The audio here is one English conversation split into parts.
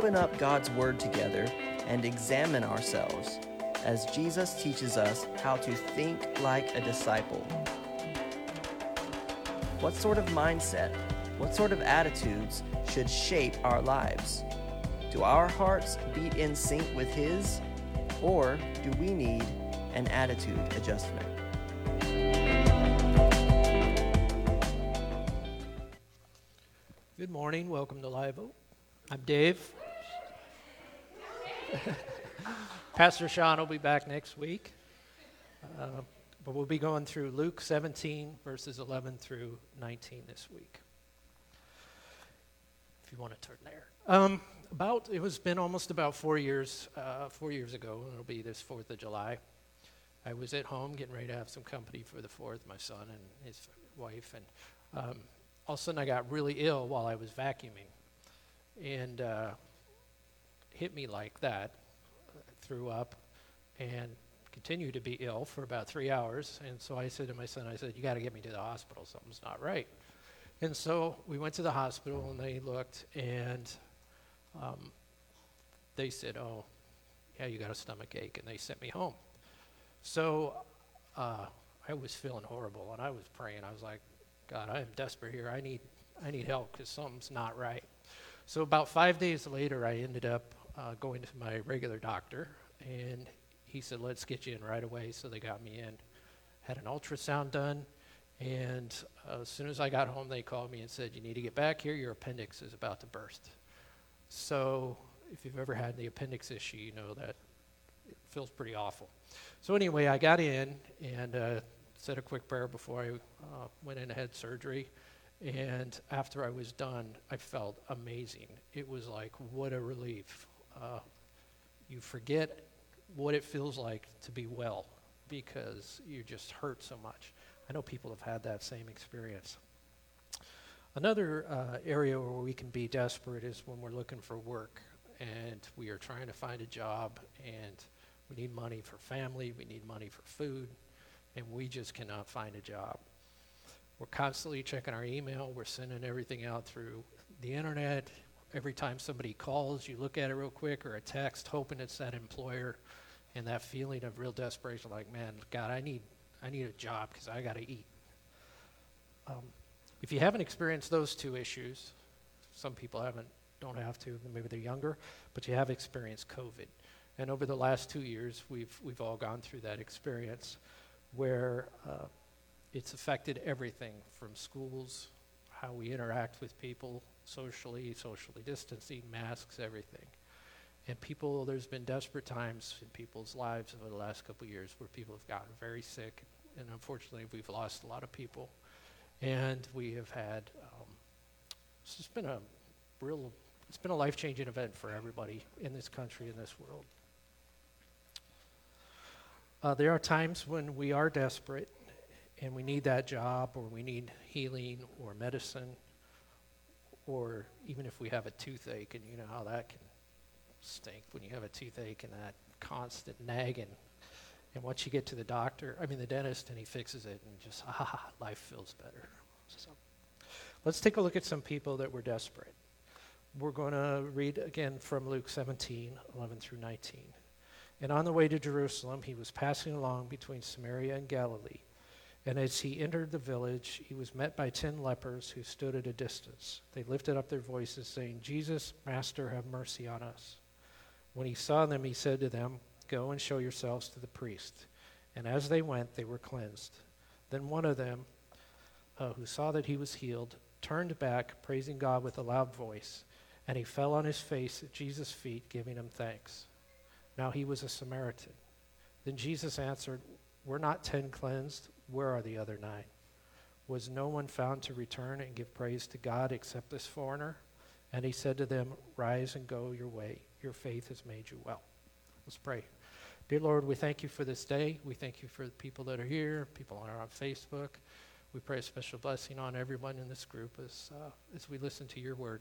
open up God's Word together and examine ourselves as Jesus teaches us how to think like a disciple. What sort of mindset, what sort of attitudes should shape our lives? Do our hearts beat in sync with His, or do we need an attitude adjustment? Good morning. Welcome to Live Oak. I'm Dave. Pastor Sean will be back next week. Uh, but we'll be going through Luke 17, verses 11 through 19 this week. If you want to turn there. Um, about, it was been almost about four years, uh, four years ago, it'll be this 4th of July. I was at home getting ready to have some company for the 4th, my son and his wife. And um, all of a sudden I got really ill while I was vacuuming. And uh, hit me like that, threw up, and continued to be ill for about three hours. And so I said to my son, I said, You got to get me to the hospital. Something's not right. And so we went to the hospital and they looked and um, they said, Oh, yeah, you got a stomach ache. And they sent me home. So uh, I was feeling horrible and I was praying. I was like, God, I am desperate here. I need, I need help because something's not right. So about five days later, I ended up uh, going to my regular doctor, and he said, "Let's get you in right away." So they got me in, had an ultrasound done, and uh, as soon as I got home, they called me and said, "You need to get back here. Your appendix is about to burst." So if you've ever had the appendix issue, you know that it feels pretty awful. So anyway, I got in and uh, said a quick prayer before I uh, went in and had surgery. And after I was done, I felt amazing. It was like, what a relief. Uh, you forget what it feels like to be well because you just hurt so much. I know people have had that same experience. Another uh, area where we can be desperate is when we're looking for work and we are trying to find a job and we need money for family, we need money for food, and we just cannot find a job. We're constantly checking our email, we're sending everything out through the internet. Every time somebody calls, you look at it real quick or a text, hoping it's that employer, and that feeling of real desperation like, man, God, I need, I need a job because I got to eat. Um, if you haven't experienced those two issues, some people haven't, don't have to, maybe they're younger, but you have experienced COVID. And over the last two years, we've, we've all gone through that experience where uh, it's affected everything from schools, how we interact with people socially, socially distancing, masks, everything. And people, there's been desperate times in people's lives over the last couple years where people have gotten very sick, and unfortunately, we've lost a lot of people. And we have had, um, it's just been a real, it's been a life changing event for everybody in this country, in this world. Uh, there are times when we are desperate and we need that job or we need healing or medicine or even if we have a toothache and you know how that can stink when you have a toothache and that constant nagging. And once you get to the doctor i mean the dentist and he fixes it and just ah life feels better. So let's take a look at some people that were desperate. We're going to read again from luke 17 11 through 19 and on the way to Jerusalem, he was passing along between Samaria and Galilee. And as he entered the village, he was met by ten lepers who stood at a distance. They lifted up their voices, saying, Jesus, Master, have mercy on us. When he saw them, he said to them, Go and show yourselves to the priest. And as they went, they were cleansed. Then one of them, uh, who saw that he was healed, turned back, praising God with a loud voice. And he fell on his face at Jesus' feet, giving him thanks. Now he was a Samaritan. Then Jesus answered, Were not ten cleansed? Where are the other nine? Was no one found to return and give praise to God except this foreigner? And he said to them, Rise and go your way. Your faith has made you well. Let's pray. Dear Lord, we thank you for this day. We thank you for the people that are here, people that are on Facebook. We pray a special blessing on everyone in this group as, uh, as we listen to your word.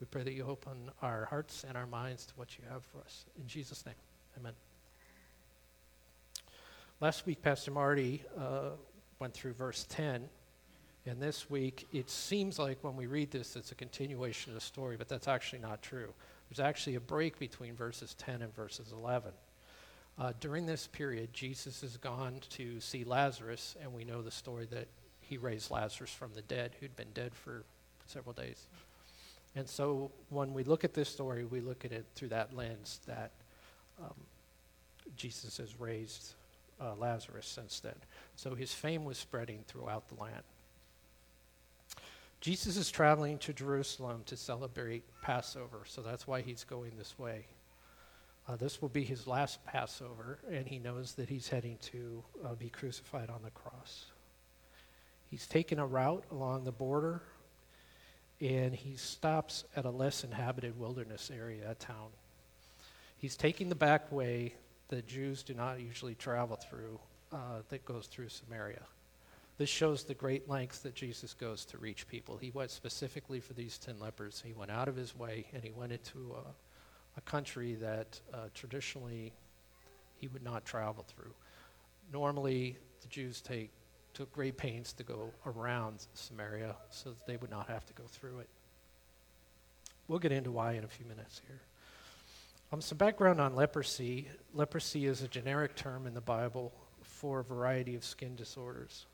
We pray that you open our hearts and our minds to what you have for us. In Jesus' name. Amen. Last week, Pastor Marty uh, went through verse 10. And this week, it seems like when we read this, it's a continuation of the story, but that's actually not true. There's actually a break between verses 10 and verses 11. Uh, during this period, Jesus has gone to see Lazarus, and we know the story that he raised Lazarus from the dead, who'd been dead for several days. And so when we look at this story, we look at it through that lens that um, Jesus has raised uh, Lazarus since then. So his fame was spreading throughout the land. Jesus is traveling to Jerusalem to celebrate Passover, so that's why he's going this way. Uh, this will be his last Passover, and he knows that he's heading to uh, be crucified on the cross. He's taken a route along the border, and he stops at a less inhabited wilderness area, a town. He's taking the back way that Jews do not usually travel through, uh, that goes through Samaria. This shows the great lengths that Jesus goes to reach people. He went specifically for these 10 lepers. He went out of his way and he went into a, a country that uh, traditionally he would not travel through. Normally, the Jews take, took great pains to go around Samaria so that they would not have to go through it. We'll get into why in a few minutes here. Um, some background on leprosy. Leprosy is a generic term in the Bible for a variety of skin disorders.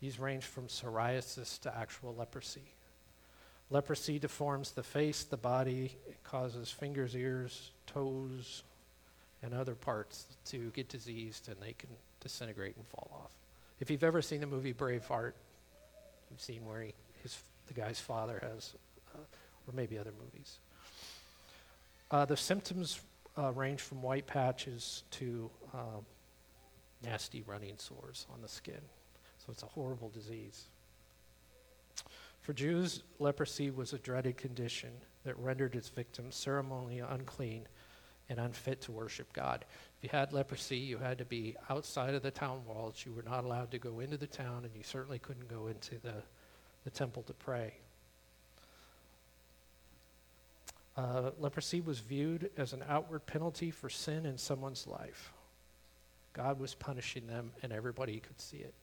These range from psoriasis to actual leprosy. Leprosy deforms the face, the body, it causes fingers, ears, toes, and other parts to get diseased and they can disintegrate and fall off. If you've ever seen the movie Braveheart, you've seen where he, his, the guy's father has, uh, or maybe other movies. Uh, the symptoms uh, range from white patches to um, nasty running sores on the skin. So it's a horrible disease. For Jews, leprosy was a dreaded condition that rendered its victims ceremonially unclean and unfit to worship God. If you had leprosy, you had to be outside of the town walls. You were not allowed to go into the town, and you certainly couldn't go into the, the temple to pray. Uh, leprosy was viewed as an outward penalty for sin in someone's life. God was punishing them, and everybody could see it.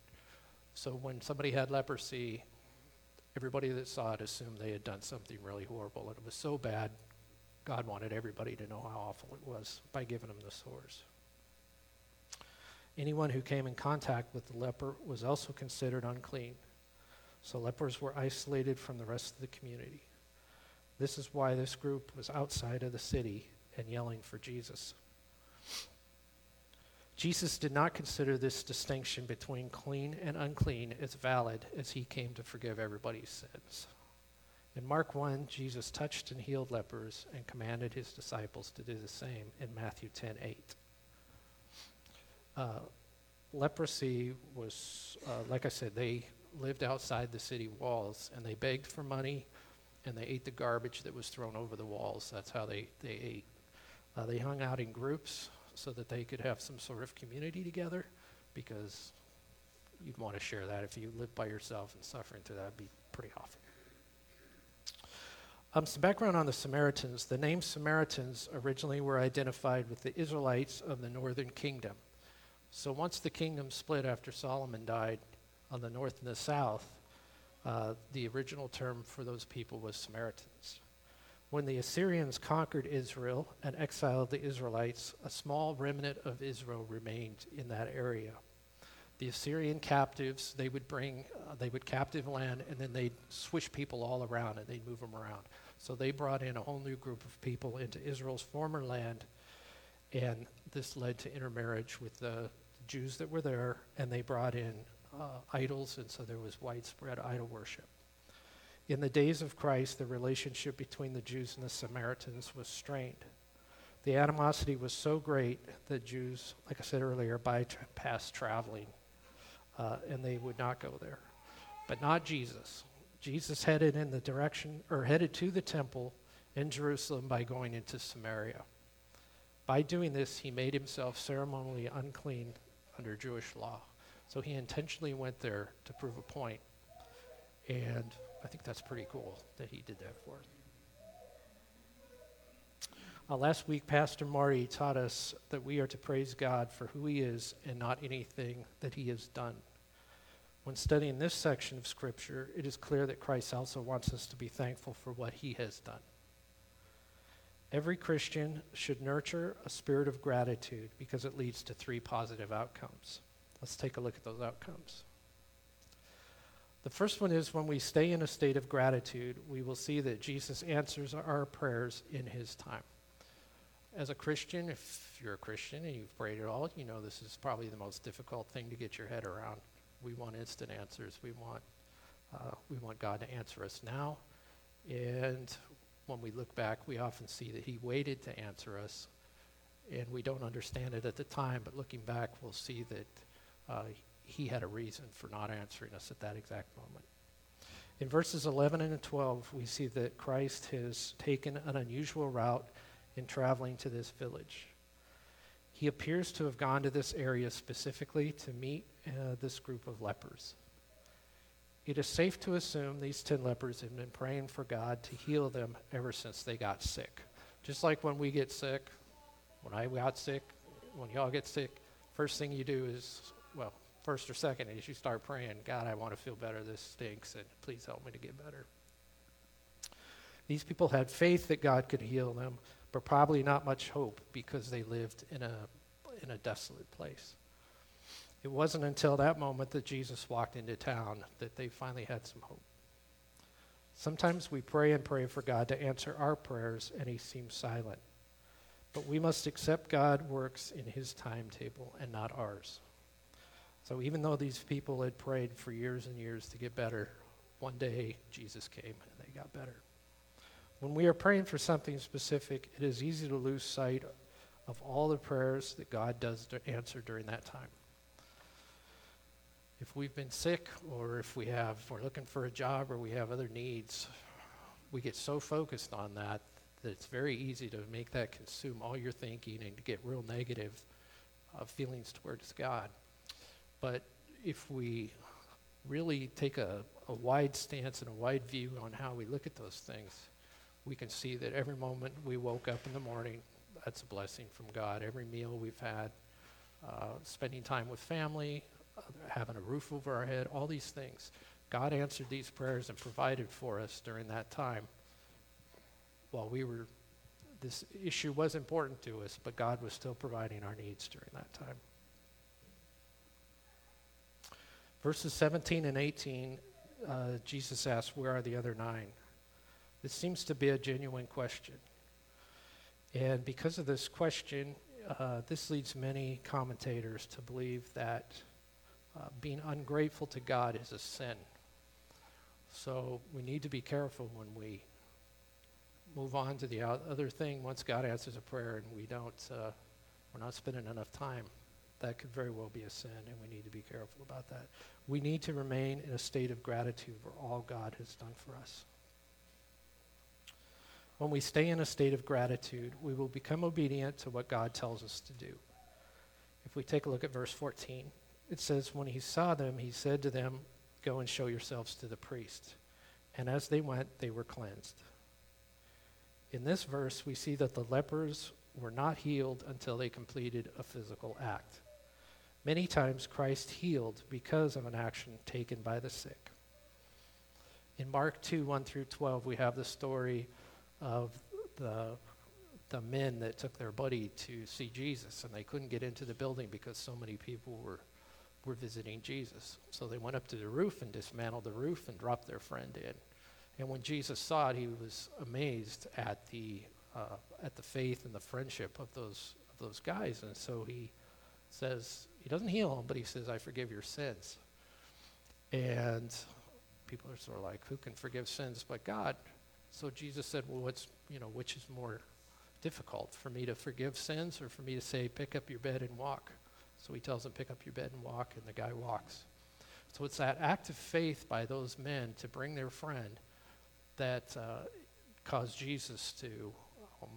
So when somebody had leprosy, everybody that saw it assumed they had done something really horrible. And it was so bad, God wanted everybody to know how awful it was by giving them the sores. Anyone who came in contact with the leper was also considered unclean. So lepers were isolated from the rest of the community. This is why this group was outside of the city and yelling for Jesus. Jesus did not consider this distinction between clean and unclean as valid as he came to forgive everybody's sins. In Mark 1, Jesus touched and healed lepers and commanded his disciples to do the same in Matthew 10 8. Uh, leprosy was, uh, like I said, they lived outside the city walls and they begged for money and they ate the garbage that was thrown over the walls. That's how they, they ate. Uh, they hung out in groups so that they could have some sort of community together because you'd want to share that. If you live by yourself and suffering through that, would be pretty awful. Um, some background on the Samaritans. The name Samaritans originally were identified with the Israelites of the northern kingdom. So once the kingdom split after Solomon died on the north and the south, uh, the original term for those people was Samaritans. When the Assyrians conquered Israel and exiled the Israelites, a small remnant of Israel remained in that area. The Assyrian captives, they would bring, uh, they would captive land, and then they'd swish people all around and they'd move them around. So they brought in a whole new group of people into Israel's former land, and this led to intermarriage with the Jews that were there, and they brought in uh, idols, and so there was widespread idol worship. In the days of Christ, the relationship between the Jews and the Samaritans was strained. The animosity was so great that Jews, like I said earlier, bypassed traveling, uh, and they would not go there. But not Jesus. Jesus headed in the direction, or headed to the temple in Jerusalem by going into Samaria. By doing this, he made himself ceremonially unclean under Jewish law. So he intentionally went there to prove a point. And I think that's pretty cool that he did that for us. Uh, last week, Pastor Marty taught us that we are to praise God for who he is and not anything that he has done. When studying this section of Scripture, it is clear that Christ also wants us to be thankful for what he has done. Every Christian should nurture a spirit of gratitude because it leads to three positive outcomes. Let's take a look at those outcomes. The first one is when we stay in a state of gratitude, we will see that Jesus answers our prayers in his time. As a Christian, if you're a Christian and you've prayed at all, you know this is probably the most difficult thing to get your head around. We want instant answers. We want, uh, we want God to answer us now. And when we look back, we often see that He waited to answer us. And we don't understand it at the time, but looking back, we'll see that uh, he had a reason for not answering us at that exact moment. In verses 11 and 12, we see that Christ has taken an unusual route in traveling to this village. He appears to have gone to this area specifically to meet uh, this group of lepers. It is safe to assume these 10 lepers have been praying for God to heal them ever since they got sick. Just like when we get sick, when I got sick, when y'all get sick, first thing you do is, well, first or second is you start praying, God, I want to feel better. This stinks, and please help me to get better. These people had faith that God could heal them, but probably not much hope because they lived in a, in a desolate place. It wasn't until that moment that Jesus walked into town that they finally had some hope. Sometimes we pray and pray for God to answer our prayers, and He seems silent. But we must accept God works in His timetable and not ours. So even though these people had prayed for years and years to get better, one day Jesus came and they got better. When we are praying for something specific, it is easy to lose sight of all the prayers that God does answer during that time. If we've been sick or if we have we're looking for a job or we have other needs, we get so focused on that that it's very easy to make that consume all your thinking and to get real negative uh, feelings towards God. But if we really take a, a wide stance and a wide view on how we look at those things, we can see that every moment we woke up in the morning, that's a blessing from God. Every meal we've had, uh, spending time with family, uh, having a roof over our head, all these things. God answered these prayers and provided for us during that time while we were, this issue was important to us, but God was still providing our needs during that time. Verses 17 and 18, uh, Jesus asks, Where are the other nine? This seems to be a genuine question. And because of this question, uh, this leads many commentators to believe that uh, being ungrateful to God is a sin. So we need to be careful when we move on to the other thing once God answers a prayer and we don't, uh, we're not spending enough time that could very well be a sin, and we need to be careful about that. We need to remain in a state of gratitude for all God has done for us. When we stay in a state of gratitude, we will become obedient to what God tells us to do. If we take a look at verse 14, it says, When he saw them, he said to them, Go and show yourselves to the priest. And as they went, they were cleansed. In this verse, we see that the lepers were not healed until they completed a physical act. Many times Christ healed because of an action taken by the sick. In Mark 2 1 through 12, we have the story of the, the men that took their buddy to see Jesus, and they couldn't get into the building because so many people were, were visiting Jesus. So they went up to the roof and dismantled the roof and dropped their friend in. And when Jesus saw it, he was amazed at the, uh, at the faith and the friendship of those, of those guys. And so he says, he doesn't heal them, but he says, I forgive your sins. And people are sort of like, who can forgive sins but God? So Jesus said, well, what's, you know, which is more difficult, for me to forgive sins or for me to say, pick up your bed and walk? So he tells him, pick up your bed and walk, and the guy walks. So it's that act of faith by those men to bring their friend that uh, caused Jesus to um,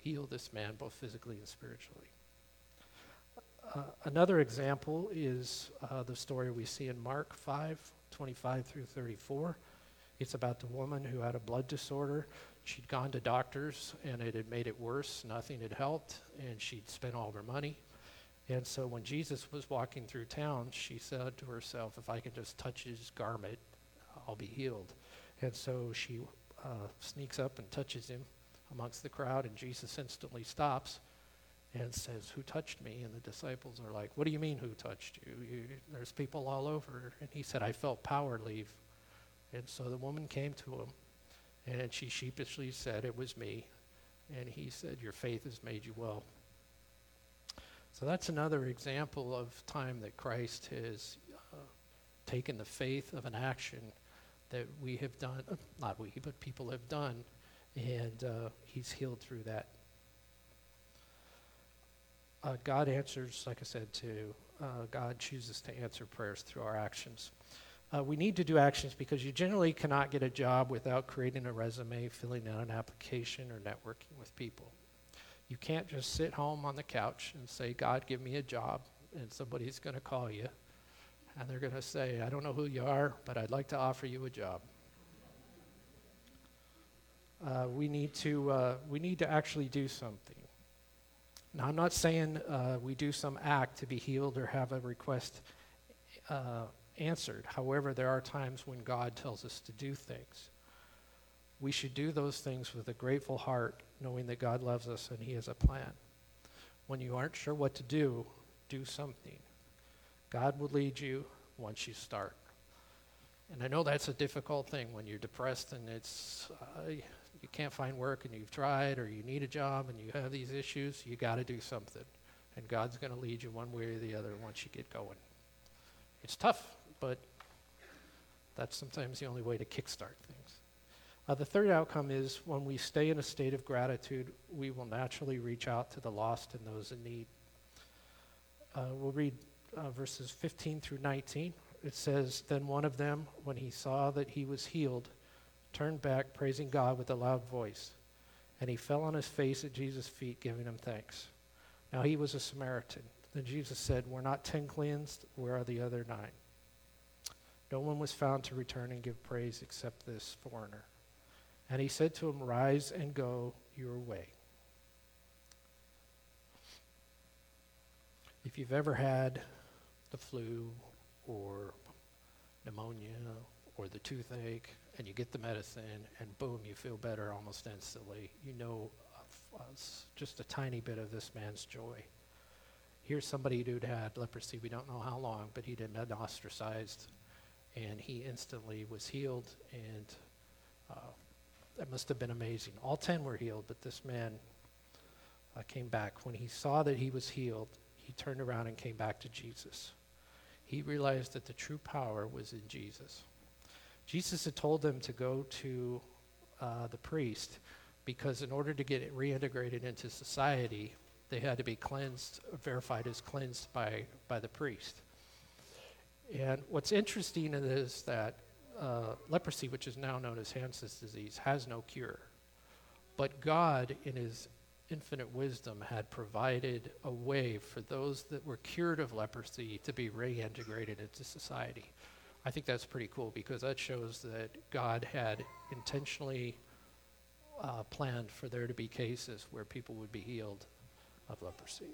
heal this man both physically and spiritually. Uh, another example is uh, the story we see in Mark 5 25 through 34. It's about the woman who had a blood disorder. She'd gone to doctors and it had made it worse. Nothing had helped, and she'd spent all her money. And so when Jesus was walking through town, she said to herself, If I can just touch his garment, I'll be healed. And so she uh, sneaks up and touches him, amongst the crowd, and Jesus instantly stops and says, Who touched me? And the disciples are like, What do you mean, who touched you? you? There's people all over. And he said, I felt power leave. And so the woman came to him, and she sheepishly said, It was me. And he said, Your faith has made you well. So that's another example of time that Christ has uh, taken the faith of an action that we have done, not we, but people have done, and uh, he's healed through that. Uh, God answers, like I said, to uh, God chooses to answer prayers through our actions. Uh, we need to do actions because you generally cannot get a job without creating a resume, filling out an application, or networking with people. You can't just sit home on the couch and say, God, give me a job, and somebody's going to call you. And they're going to say, I don't know who you are, but I'd like to offer you a job. Uh, we, need to, uh, we need to actually do something. Now, I'm not saying uh, we do some act to be healed or have a request uh, answered. However, there are times when God tells us to do things. We should do those things with a grateful heart, knowing that God loves us and He has a plan. When you aren't sure what to do, do something. God will lead you once you start. And I know that's a difficult thing when you're depressed and it's uh, you can't find work and you've tried or you need a job and you have these issues. You got to do something, and God's going to lead you one way or the other once you get going. It's tough but that's sometimes the only way to kickstart things. Uh, the third outcome is when we stay in a state of gratitude, we will naturally reach out to the lost and those in need. Uh, we'll read uh, verses 15 through 19. It says, Then one of them, when he saw that he was healed, turned back, praising God with a loud voice. And he fell on his face at Jesus' feet, giving him thanks. Now he was a Samaritan. Then Jesus said, We're not ten cleansed, where are the other nine? No one was found to return and give praise except this foreigner. And he said to him, Rise and go your way. If you've ever had the flu or pneumonia or the toothache and you get the medicine and boom, you feel better almost instantly, you know just a tiny bit of this man's joy. Here's somebody who'd had leprosy, we don't know how long, but he'd been ostracized and he instantly was healed, and uh, that must have been amazing. All 10 were healed, but this man uh, came back. When he saw that he was healed, he turned around and came back to Jesus. He realized that the true power was in Jesus. Jesus had told them to go to uh, the priest because, in order to get reintegrated into society, they had to be cleansed, verified as cleansed by, by the priest. And what's interesting is that uh, leprosy, which is now known as Hansen's disease, has no cure. But God, in his infinite wisdom, had provided a way for those that were cured of leprosy to be reintegrated into society. I think that's pretty cool because that shows that God had intentionally uh, planned for there to be cases where people would be healed of leprosy.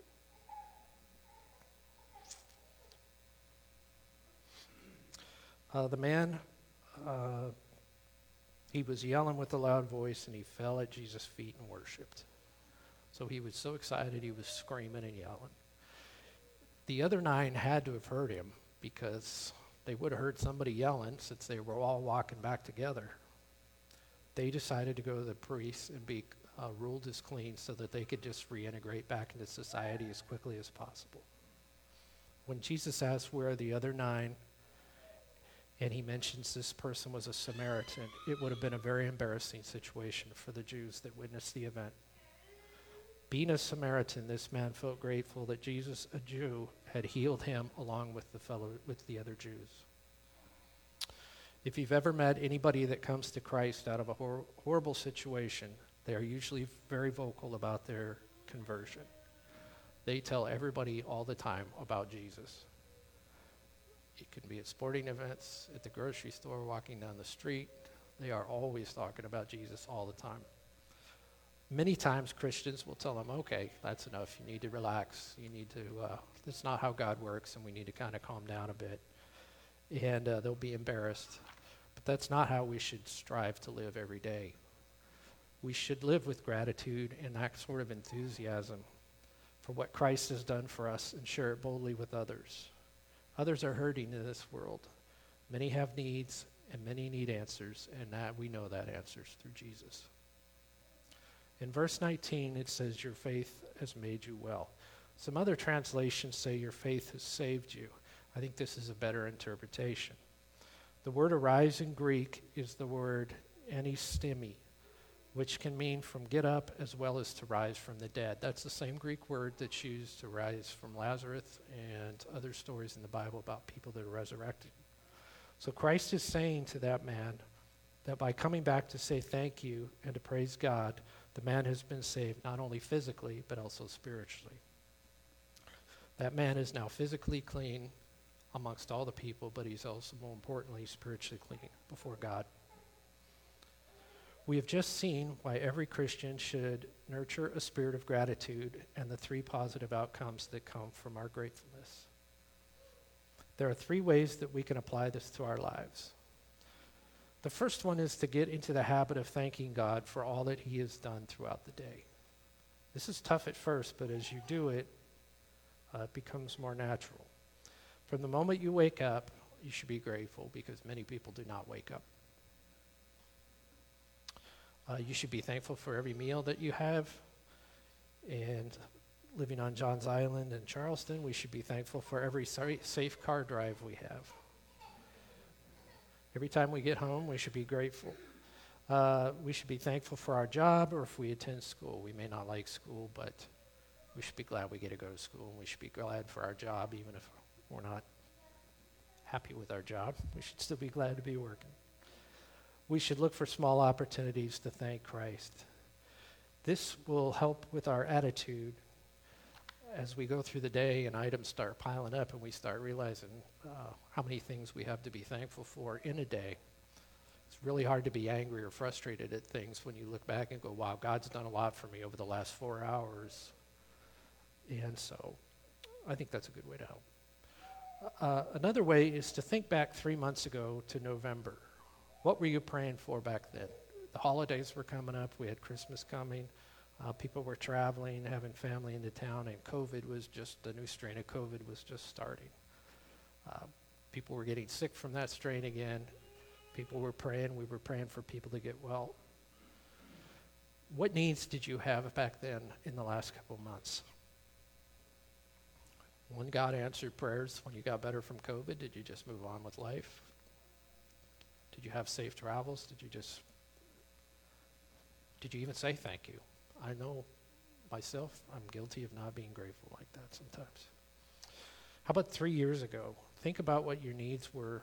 Uh, the man, uh, he was yelling with a loud voice and he fell at Jesus' feet and worshiped. So he was so excited he was screaming and yelling. The other nine had to have heard him because they would have heard somebody yelling since they were all walking back together. They decided to go to the priest and be uh, ruled as clean so that they could just reintegrate back into society as quickly as possible. When Jesus asked where are the other nine and he mentions this person was a Samaritan, it would have been a very embarrassing situation for the Jews that witnessed the event. Being a Samaritan, this man felt grateful that Jesus, a Jew, had healed him along with the fellow with the other Jews. If you've ever met anybody that comes to Christ out of a hor- horrible situation, they are usually very vocal about their conversion. They tell everybody all the time about Jesus. It can be at sporting events, at the grocery store, walking down the street. They are always talking about Jesus all the time. Many times Christians will tell them, okay, that's enough. You need to relax. You need to, uh, that's not how God works, and we need to kind of calm down a bit. And uh, they'll be embarrassed. But that's not how we should strive to live every day. we should live with gratitude and that sort of enthusiasm for what Christ has done for us and share it boldly with others. Others are hurting in this world. Many have needs and many need answers, and that we know that answers through Jesus. In verse 19, it says, Your faith has made you well. Some other translations say, Your faith has saved you. I think this is a better interpretation. The word arise in Greek is the word anistemi, which can mean from get up as well as to rise from the dead. That's the same Greek word that's used to rise from Lazarus and other stories in the Bible about people that are resurrected. So Christ is saying to that man that by coming back to say thank you and to praise God, the man has been saved not only physically, but also spiritually. That man is now physically clean amongst all the people, but he's also, more importantly, spiritually clean before God. We have just seen why every Christian should nurture a spirit of gratitude and the three positive outcomes that come from our gratefulness. There are three ways that we can apply this to our lives. The first one is to get into the habit of thanking God for all that He has done throughout the day. This is tough at first, but as you do it, uh, it becomes more natural. From the moment you wake up, you should be grateful because many people do not wake up. Uh, you should be thankful for every meal that you have. And living on Johns Island and Charleston, we should be thankful for every safe car drive we have. Every time we get home, we should be grateful. Uh, we should be thankful for our job or if we attend school. We may not like school, but we should be glad we get to go to school. And we should be glad for our job, even if we're not happy with our job. We should still be glad to be working we should look for small opportunities to thank Christ. This will help with our attitude as we go through the day and items start piling up and we start realizing uh, how many things we have to be thankful for in a day. It's really hard to be angry or frustrated at things when you look back and go, wow, God's done a lot for me over the last four hours. And so I think that's a good way to help. Uh, another way is to think back three months ago to November. What were you praying for back then? The holidays were coming up, we had Christmas coming. Uh, people were traveling, having family into town, and COVID was just, the new strain of COVID was just starting. Uh, people were getting sick from that strain again. People were praying. We were praying for people to get well. What needs did you have back then in the last couple months? When God answered prayers, when you got better from COVID, did you just move on with life? Did you have safe travels? Did you just, did you even say thank you? I know myself, I'm guilty of not being grateful like that sometimes. How about three years ago? Think about what your needs were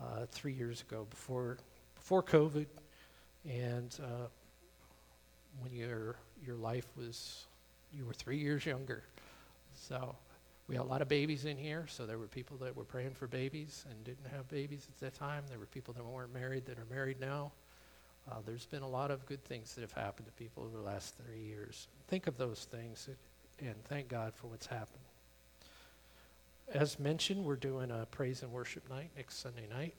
uh, three years ago before, before COVID and uh, when your, your life was, you were three years younger. So we had a lot of babies in here, so there were people that were praying for babies and didn't have babies at that time. There were people that weren't married that are married now. Uh, there's been a lot of good things that have happened to people over the last three years. Think of those things and thank God for what's happened. As mentioned, we're doing a praise and worship night next Sunday night.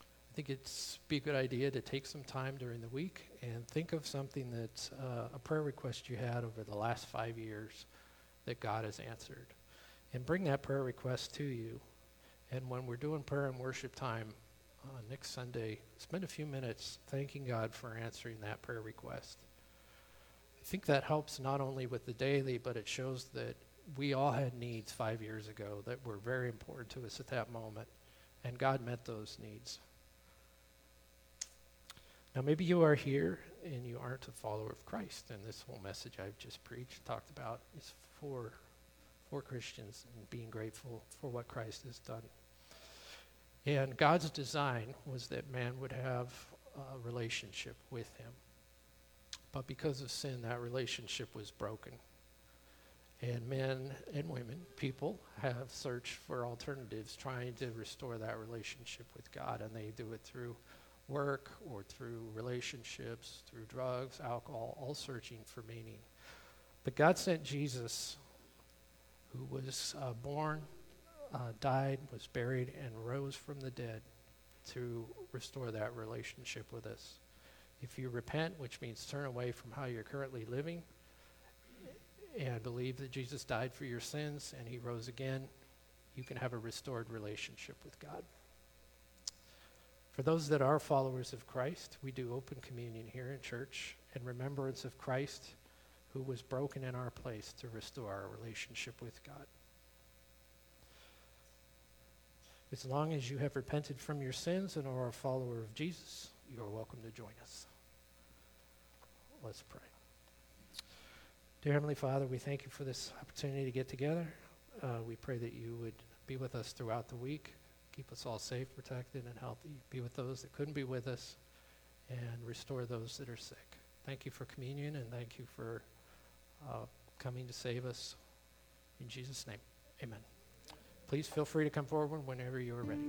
I think it's be a good idea to take some time during the week and think of something that's uh, a prayer request you had over the last five years that God has answered. And bring that prayer request to you. And when we're doing prayer and worship time uh, next Sunday, spend a few minutes thanking God for answering that prayer request. I think that helps not only with the daily, but it shows that we all had needs five years ago that were very important to us at that moment, and God met those needs. Now, maybe you are here and you aren't a follower of Christ, and this whole message I've just preached, talked about, is for, for Christians and being grateful for what Christ has done. And God's design was that man would have a relationship with him. But because of sin, that relationship was broken. And men and women, people, have searched for alternatives trying to restore that relationship with God. And they do it through work or through relationships, through drugs, alcohol, all searching for meaning. But God sent Jesus, who was uh, born, uh, died, was buried, and rose from the dead to restore that relationship with us. If you repent, which means turn away from how you're currently living, and believe that Jesus died for your sins and he rose again, you can have a restored relationship with God. For those that are followers of Christ, we do open communion here in church in remembrance of Christ who was broken in our place to restore our relationship with God. As long as you have repented from your sins and are a follower of Jesus, you are welcome to join us. Let's pray. Dear Heavenly Father, we thank you for this opportunity to get together. Uh, we pray that you would be with us throughout the week, keep us all safe, protected, and healthy. Be with those that couldn't be with us, and restore those that are sick. Thank you for communion, and thank you for uh, coming to save us. In Jesus' name, amen. Please feel free to come forward whenever you are ready.